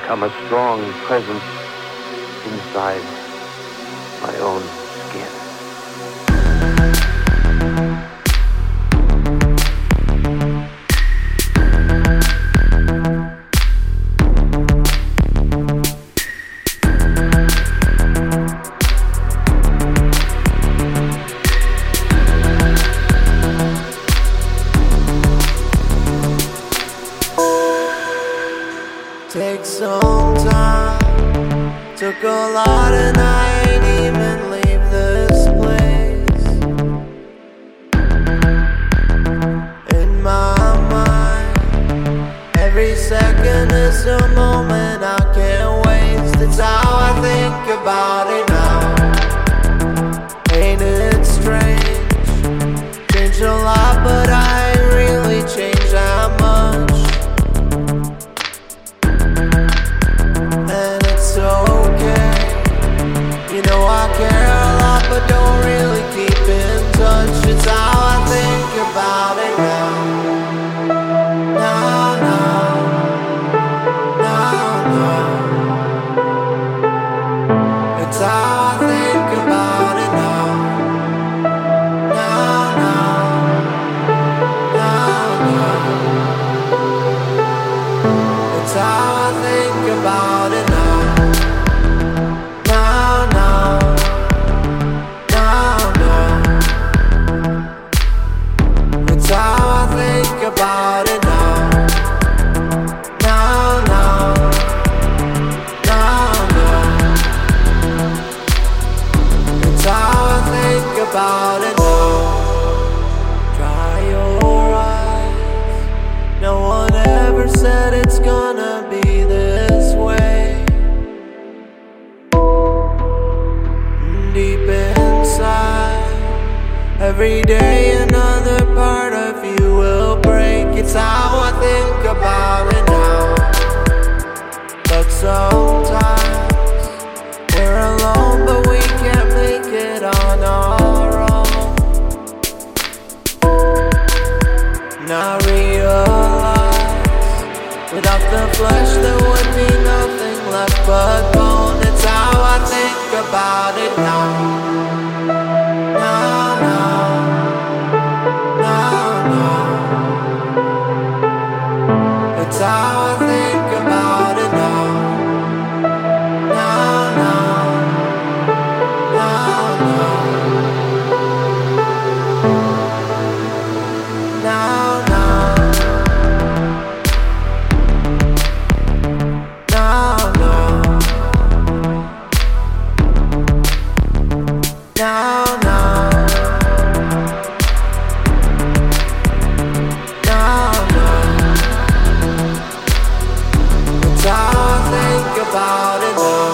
become a strong presence inside my own skin. took a lot of time. falling down. Dry your eyes. No one ever said it's gonna be this way. Deep inside, every day another part Now I realize Without the flesh there would be nothing left but bone. It's how I think about it now. about it now.